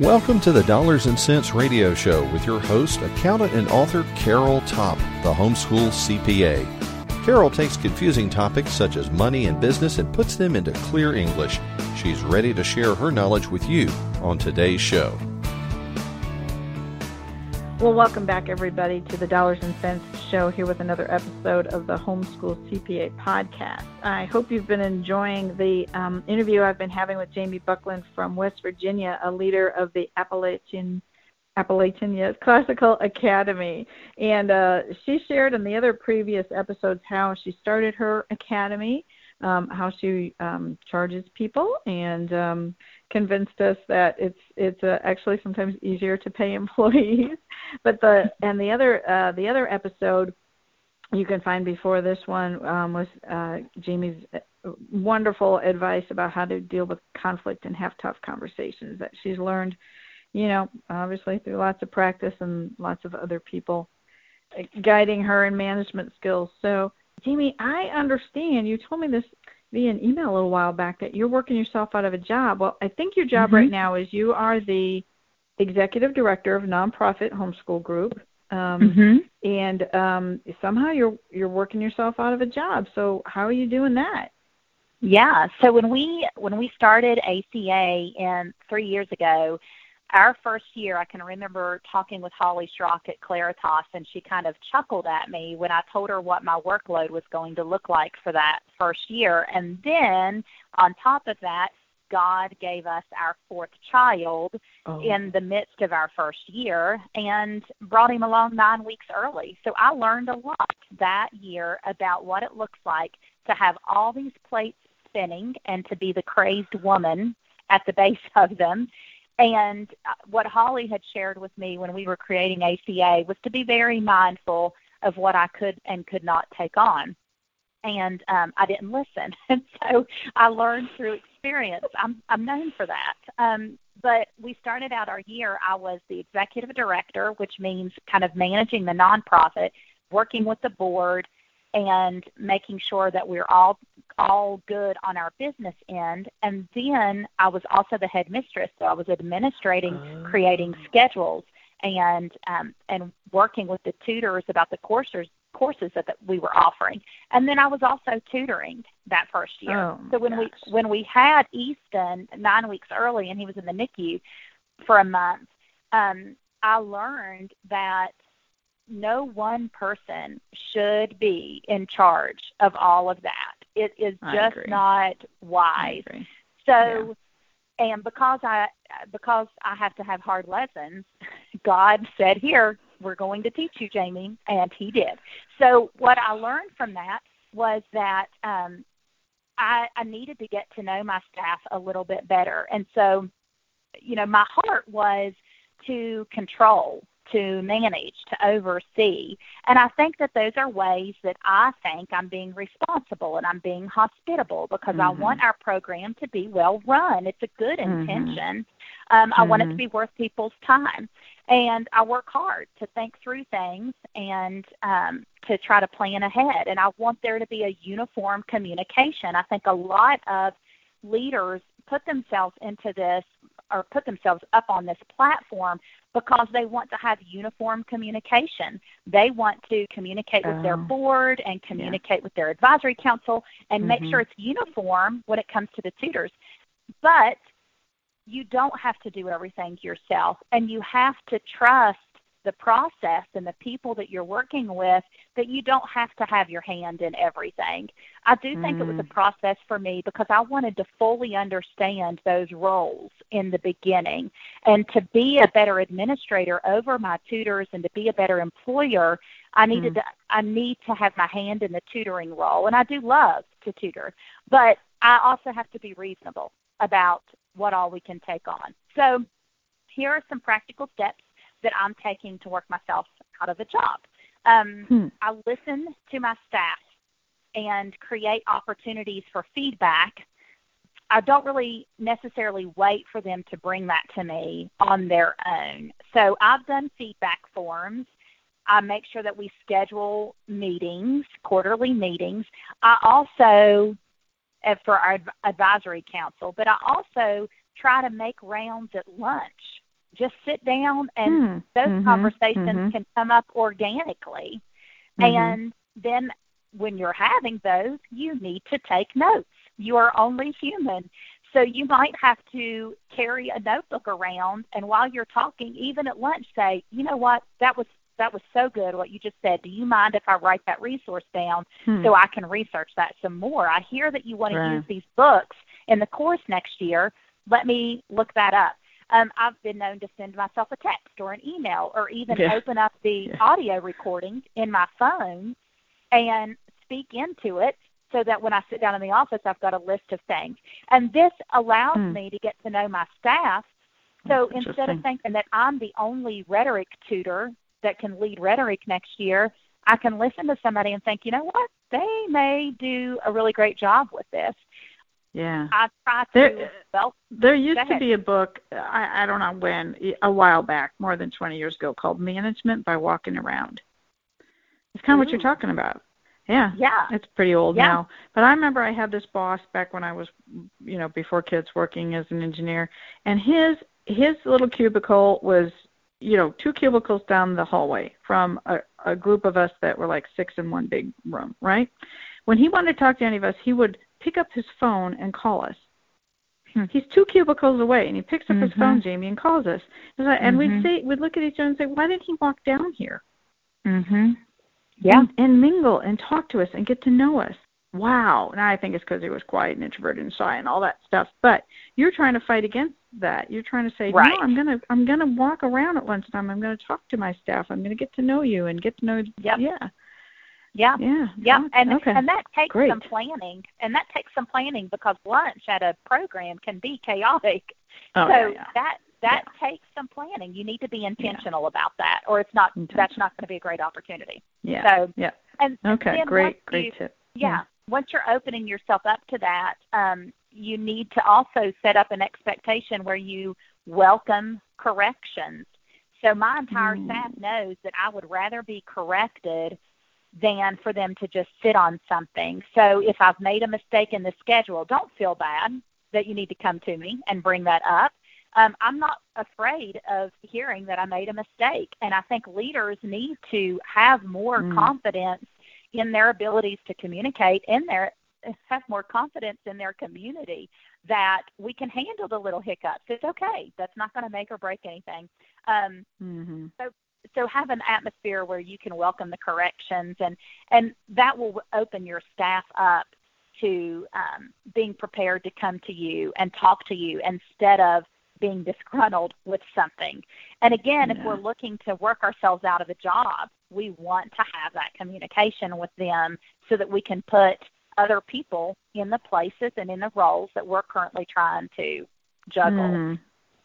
Welcome to the Dollars and Cents Radio Show with your host, accountant and author Carol Topp, the homeschool CPA. Carol takes confusing topics such as money and business and puts them into clear English. She's ready to share her knowledge with you on today's show. Well, welcome back, everybody, to the Dollars and Cents Show here with another episode of the Homeschool CPA podcast. I hope you've been enjoying the um, interview I've been having with Jamie Buckland from West Virginia, a leader of the Appalachian Appalachian yes, Classical Academy. And uh, she shared in the other previous episodes how she started her academy, um, how she um, charges people, and um, convinced us that it's it's uh, actually sometimes easier to pay employees. but the and the other uh, the other episode you can find before this one um, was uh, Jamie's uh, wonderful advice about how to deal with conflict and have tough conversations that she's learned, you know, obviously through lots of practice and lots of other people uh, guiding her in management skills. So, Jamie, I understand you told me this via an email a little while back that you're working yourself out of a job. Well, I think your job mm-hmm. right now is you are the executive director of nonprofit homeschool group. Um, mm-hmm. and um, somehow you're you're working yourself out of a job. So how are you doing that? Yeah. So when we when we started ACA in three years ago, our first year, I can remember talking with Holly Schrock at Claritas, and she kind of chuckled at me when I told her what my workload was going to look like for that first year. And then on top of that, God gave us our fourth child oh. in the midst of our first year and brought him along nine weeks early. So I learned a lot that year about what it looks like to have all these plates spinning and to be the crazed woman at the base of them and what Holly had shared with me when we were creating ACA was to be very mindful of what I could and could not take on. And um, I didn't listen. And so I learned through experience. I'm, I'm known for that. Um, but we started out our year, I was the executive director, which means kind of managing the nonprofit, working with the board, and making sure that we're all all good on our business end. And then I was also the head mistress, so I was administrating, oh. creating schedules, and um, and working with the tutors about the courses courses that, that we were offering. And then I was also tutoring that first year. Oh, so when gosh. we when we had Easton nine weeks early, and he was in the NICU for a month, um, I learned that no one person should be in charge of all of that. It is just not wise. So yeah. and because I because I have to have hard lessons, God said, Here, we're going to teach you, Jamie, and he did. So what I learned from that was that um I, I needed to get to know my staff a little bit better. And so, you know, my heart was to control to manage, to oversee. And I think that those are ways that I think I'm being responsible and I'm being hospitable because mm-hmm. I want our program to be well run. It's a good mm-hmm. intention. Um, I mm-hmm. want it to mm-hmm. be worth people's time. And I work hard to think through things and um, to try to plan ahead. And I want there to be a uniform communication. I think a lot of leaders put themselves into this or put themselves up on this platform because they want to have uniform communication. They want to communicate with their oh. board and communicate yeah. with their advisory council and mm-hmm. make sure it's uniform when it comes to the tutors. But you don't have to do everything yourself, and you have to trust the process and the people that you're working with that you don't have to have your hand in everything. I do think mm. it was a mm. process for me because I wanted to fully understand those roles in the beginning and to be a better administrator over my tutors and to be a better employer, I needed mm. to I need to have my hand in the tutoring role and I do love to tutor, but I also have to be reasonable about what all we can take on. So here are some practical steps that I'm taking to work myself out of a job. Um, hmm. I listen to my staff and create opportunities for feedback. I don't really necessarily wait for them to bring that to me on their own. So I've done feedback forms. I make sure that we schedule meetings, quarterly meetings. I also, uh, for our advisory council, but I also try to make rounds at lunch just sit down and Hmm. those Mhm. conversations Mhm. can come up organically. Mhm. And then when you're having those, you need to take notes. You are only human. So you might have to carry a notebook around and while you're talking, even at lunch, say, you know what, that was that was so good what you just said. Do you mind if I write that resource down Hmm. so I can research that some more? I hear that you want to Right. use these books in the course next year. Let me look that up. Um, I've been known to send myself a text or an email or even Yeah. open up the Yeah. audio recording in my phone and speak into it so that when I sit down in the office, I've got a list of things. And this allows Hmm. me to get to know my staff. So That's instead of thinking that I'm the only rhetoric tutor that can lead rhetoric next year, I can listen to somebody and think, you know what, they may do a really great job with. Yeah. I try to, There- well, There used to be a book, I, I don't know when, a while back, more than 20 years ago, called Management by Walking Around. It's kind of what you're talking about. Yeah. yeah, It's pretty old Yeah. now. But I remember I had this boss back when I was, you know, before kids working as an engineer, and his his little cubicle was, you know, two cubicles down the hallway from a, a group of us that were like six in one big room, right? When he wanted to talk to any of us, he would pick up his phone and call us. Hmm. He's two cubicles away, and he picks up his Mhm. phone, Jamie, and calls us. And, I- and Mhm. we'd say, we'd look at each other and say, "Why didn't he walk down here?" mhm, yeah, and, and mingle and talk to us and get to know us. Wow. Now I think it's because he was quiet and introverted and shy and all that stuff. But you're trying to fight against that. You're trying to say, Right. no, I'm gonna I'm gonna walk around at lunchtime. I'm gonna talk to my staff. I'm gonna get to know you and get to know. Yep. Yeah. Yeah. Yeah. Yeah, and okay. and that takes Great. some planning, and that takes some planning because lunch at a program can be chaotic. oh, so yeah, yeah. that that takes some planning. You need to be intentional about that, or it's not. That's not going to be a great opportunity. yeah. So yeah. and Okay. Great. Great you- tip. yeah, once you're opening yourself up to that, um, you need to also set up an expectation where you welcome corrections. So my entire Mm. staff knows that I would rather be corrected than for them to just sit on something. So if I've made a mistake in the schedule, don't feel bad that you need to come to me and bring that up. Um, I'm not afraid of hearing that I made a mistake, and I think leaders need to have more Mm. confidence in their abilities to communicate in their have more confidence in their community that we can handle the little hiccups. It's okay. That's not going to make or break anything. Um, Mhm. so have an atmosphere where you can welcome the corrections and and that will open your staff up to um, being prepared to come to you and talk to you instead of being disgruntled with something. And again, if we're looking to work ourselves out of a job, we want to have that communication with them so that we can put other people in the places and in the roles that we're currently trying to juggle. Mhm.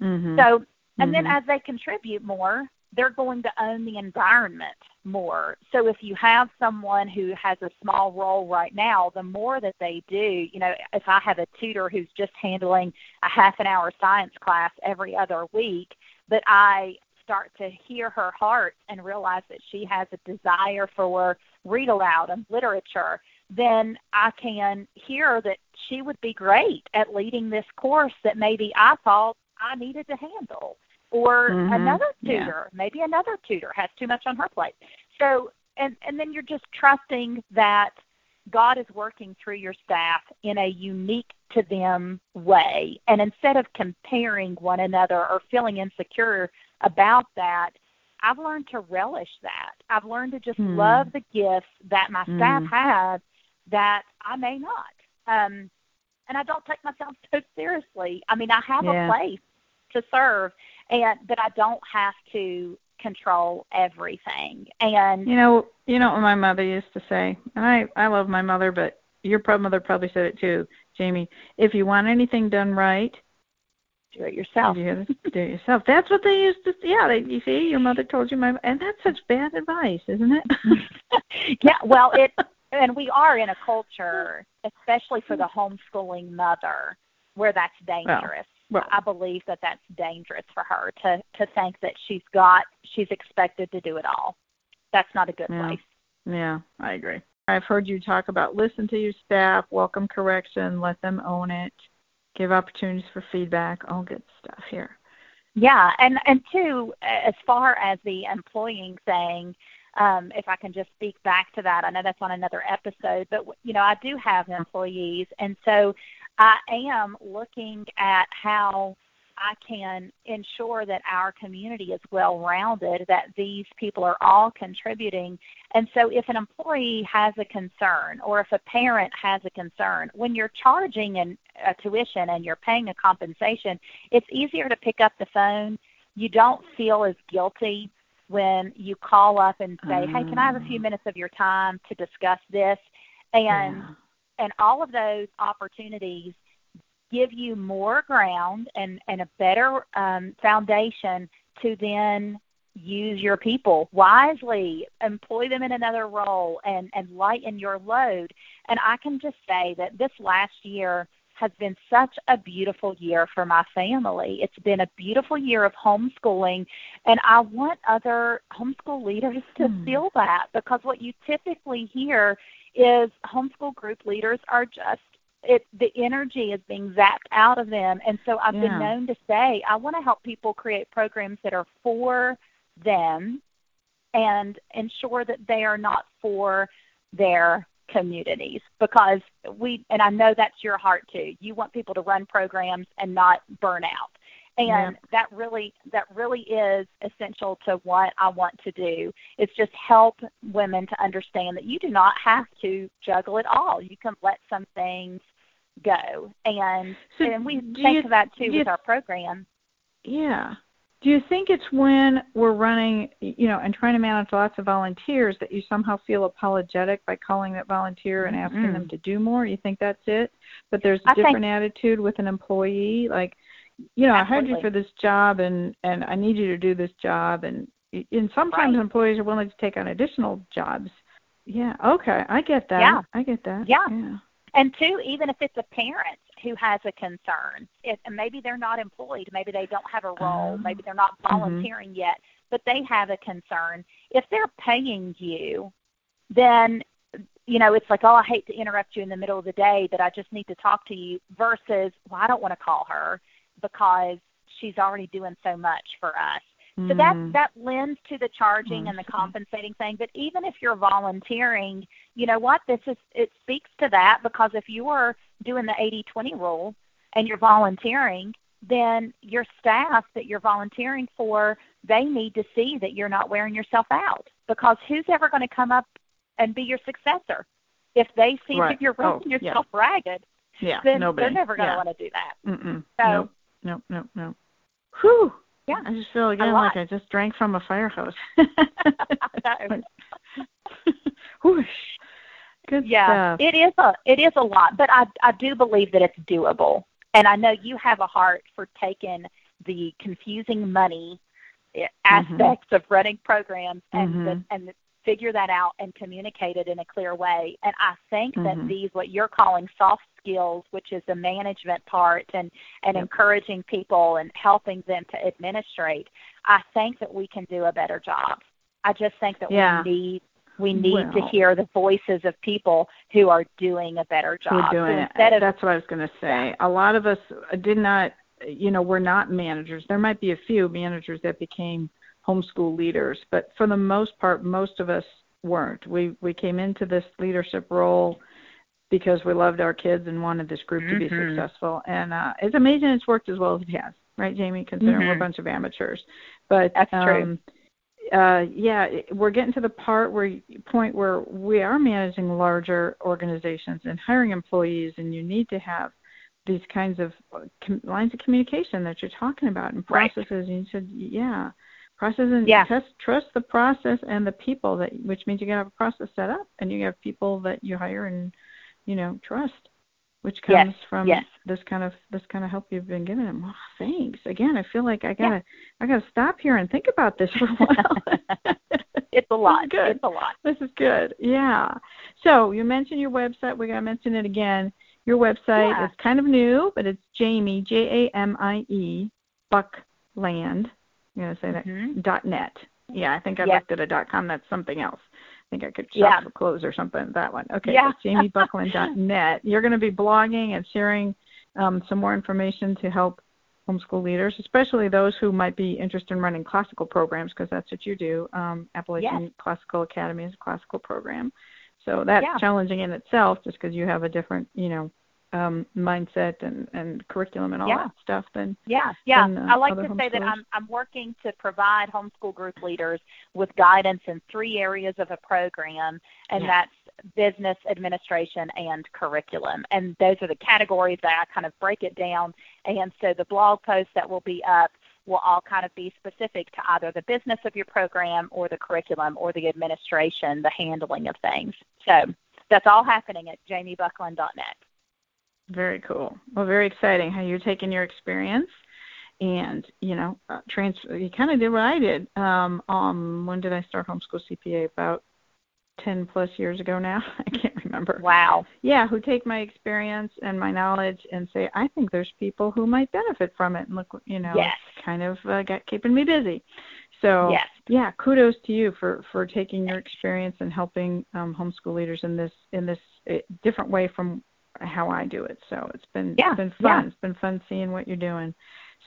Mhm. So, and then Mhm. as they contribute more, they're going to own the environment more. So if you have someone who has a small role right now, the more that they do, you know, if I have a tutor who's just handling a half an hour science class every other week, but I start to hear her heart and realize that she has a desire for read aloud and literature, then I can hear that she would be great at leading this course that maybe I thought I needed to handle. Or Mhm. another Yeah. tutor, maybe another tutor has too much on her plate. So and and then you're just trusting that God is working through your staff in a unique to them way. And instead of comparing one another or feeling insecure about that, I've learned to relish that. I've learned to just Hmm. love the gifts that my staff Hmm. has that I may not. Um, and I don't take myself so seriously. I mean, I have Yeah. a place to serve, and but I don't have to control everything. And You know, you know what my mother used to say, and I I love my mother, but your prob- mother probably said it too, Jamie. If you want anything done right, do it yourself. do it do it yourself. That's what they used to. Yeah, they, you see, your mother told you my, and that's such bad advice, isn't it? yeah, well, it and we are in a culture, especially for the homeschooling mother, where that's dangerous. well. I believe that that's dangerous for her to to think that she's got she's expected to do it all. That's not a good Yeah. place. yeah, I agree. I've heard you talk about listen to your staff, welcome correction, let them own it, give opportunities for feedback, all good stuff here. Yeah, and and two, as far as the employing thing, um, if I can just speak back to that, I know that's on another episode, but you know I do have employees, and so I am looking at how I can ensure that our community is well rounded, that these people are all contributing. And so, if an employee has a concern or if a parent has a concern, when you're charging an, a tuition and you're paying a compensation, it's easier to pick up the phone. You don't feel as guilty when you call up and say, "Hey, can I have a few mm. minutes of your time to discuss this?" And. And all of those opportunities give you more ground and, and a better um, foundation to then use your people wisely, employ them in another role, and, and lighten your load. And I can just say that this last year has been such a beautiful year for my family. It's been a beautiful year of homeschooling, and I want other homeschool leaders to hmm. feel that because what you typically hear is homeschool group leaders are just it the energy is being zapped out of them. And so i've yeah. been known to say i want to help people create programs that are for them and ensure that they are not for their communities because we and i know that's your heart too. You want people to run programs and not burn out and yeah. that really that really is essential to what I want to do. It's just help women to understand that you do not have to juggle it all. You can let some things go. And so and we think you, of that too with you, our program. Yeah. Do you think it's when we're running, you know, and trying to manage lots of volunteers that you somehow feel apologetic by calling that volunteer and asking mm-hmm. them to do more? You think that's it? But there's a I different think, attitude with an employee, like, you know, absolutely. I hired you for this job, and and I need you to do this job, and and sometimes right. employees are willing to take on additional jobs. Yeah. Okay. I get that. Yeah. I get that. Yeah. yeah. And two, even if it's a parent who has a concern, if, and maybe they're not employed, maybe they don't have a role, oh. maybe they're not mm-hmm. volunteering mm-hmm. yet, but they have a concern. If they're paying you, then you know, it's like, oh, I hate to interrupt you in the middle of the day, but I just need to talk to you versus, well, I don't want to call her because she's already doing so much for us. So that mm-hmm. that lends to the charging and the compensating thing. But even if you're volunteering, you know what? This is it speaks to that because if you are doing the 80-20 rule and you're volunteering, then your staff that you're volunteering for, they need to see that you're not wearing yourself out. Because who's ever going to come up and be your successor if they see right. that you're running oh, yourself yeah. ragged? Yeah, then nobody. they're never going to yeah. want to do that. Mm-mm. So, no, no, nope, nope. Whew. Yeah. I just feel again like I just drank from a fire hose. Whoosh. Good yeah, stuff. it is a it is a lot, but I I do believe that it's doable. And I know you have a heart for taking the confusing money mm-hmm. aspects mm-hmm. of running programs and mm-hmm. the, and the figure that out and communicate it in a clear way. And I think mm-hmm. that these, what you're calling soft skills, which is the management part and, and yep. encouraging people and helping them to administrate, I think that we can do a better job. I just think that yeah. we need we need well, to hear the voices of people who are doing a better job. Doing so it. Of, That's what I was going to say. A lot of us did not, you know, we're not managers. There might be a few managers that became homeschool leaders, but for the most part, most of us weren't. We we came into this leadership role because we loved our kids and wanted this group mm-hmm. to be mm-hmm. successful. And uh, it's amazing it's worked as well as it has, right, Jamie? Considering mm-hmm. we're a bunch of amateurs, but that's um, true. Uh, yeah, we're getting to the part where point where we are managing larger organizations and hiring employees, and you need to have these kinds of uh, com- lines of communication that you're talking about and processes. Right. And you said, yeah, process and yeah. trust, trust the process and the people that which means you gotta have a process set up and you have people that you hire and you know trust which comes yes. from yes. this kind of this kind of help you've been giving them. Oh, thanks. Again i feel like i gotta yeah. i gotta stop here and think about this for a while. It's a lot. Good. It's a lot. This is good. Yeah. So you mentioned your website. We're going to mention it again. Your website yeah. is kind of new but it's jamie j a m i e buckland Going to say that mm-hmm. dot net. Yeah, I think I looked at a dot com. That's something else. I think I could shop yeah. for clothes or something. That one. Okay. Yeah. So JamieBuckland.net. You're going to be blogging and sharing um, some more information to help homeschool leaders, especially those who might be interested in running classical programs, because that's what you do. Um, Appalachian yes. Classical Academy is a classical program, so that's yeah. challenging in itself, just because you have a different, you know, um, mindset and, and curriculum and all yeah. that stuff than yeah yeah than, uh, I like to say that. I'm I'm working to provide homeschool group leaders with guidance in three areas of a program and Yeah. that's business administration and curriculum and those are the categories that I kind of break it down and so the blog posts that will be up will all kind of be specific to either the business of your program or the curriculum or the administration the handling of things so that's all happening at jamiebuckland.net Very cool. Well, very exciting how you're taking your experience and you know uh, transfer. You kind of did what I did. Um, um, when did I start homeschool CPA? About ten plus years ago now. I can't remember. wow Yeah, who take my experience and my knowledge and say, I think there's people who might benefit from it. And look, you know, Yes. it's kind of uh, got keeping me busy. So yes yeah, kudos to you for for taking your experience and helping um, homeschool leaders in this in this uh, different way from how I do it. So it's been Yeah, it's been yeah. fun. It's been fun seeing what you're doing.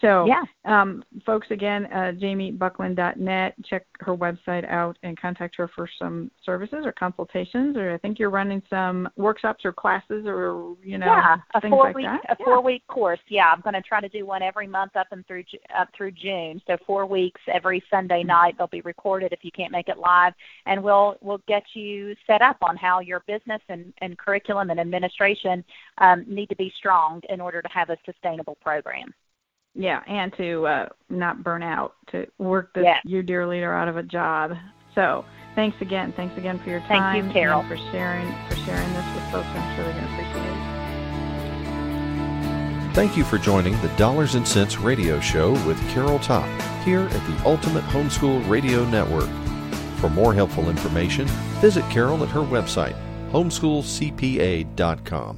So yeah um, folks, again, uh, jamiebuckland.net. Check her website out and contact her for some services or consultations. Or I think you're running some workshops or classes or you know yeah, a things four like week that. a Yeah. four week course. Yeah, I'm going to try to do one every month up and through up through June. So four weeks every Sunday night. They'll be recorded if you can't make it live, and we'll we'll get you set up on how your business and, and curriculum and administration um, need to be strong in order to have a sustainable program. Yeah, and to uh, not burn out, to work this Yes. your dear leader out of a job. So thanks again, thanks again for your time. Thank you, Carol. and for sharing for sharing this with folks. I'm sure they're going to appreciate it. Thank you for joining the Dollars and Cents Radio Show with Carol Topp here at the Ultimate Homeschool Radio Network. For more helpful information, visit Carol at her website, homeschoolcpa.com.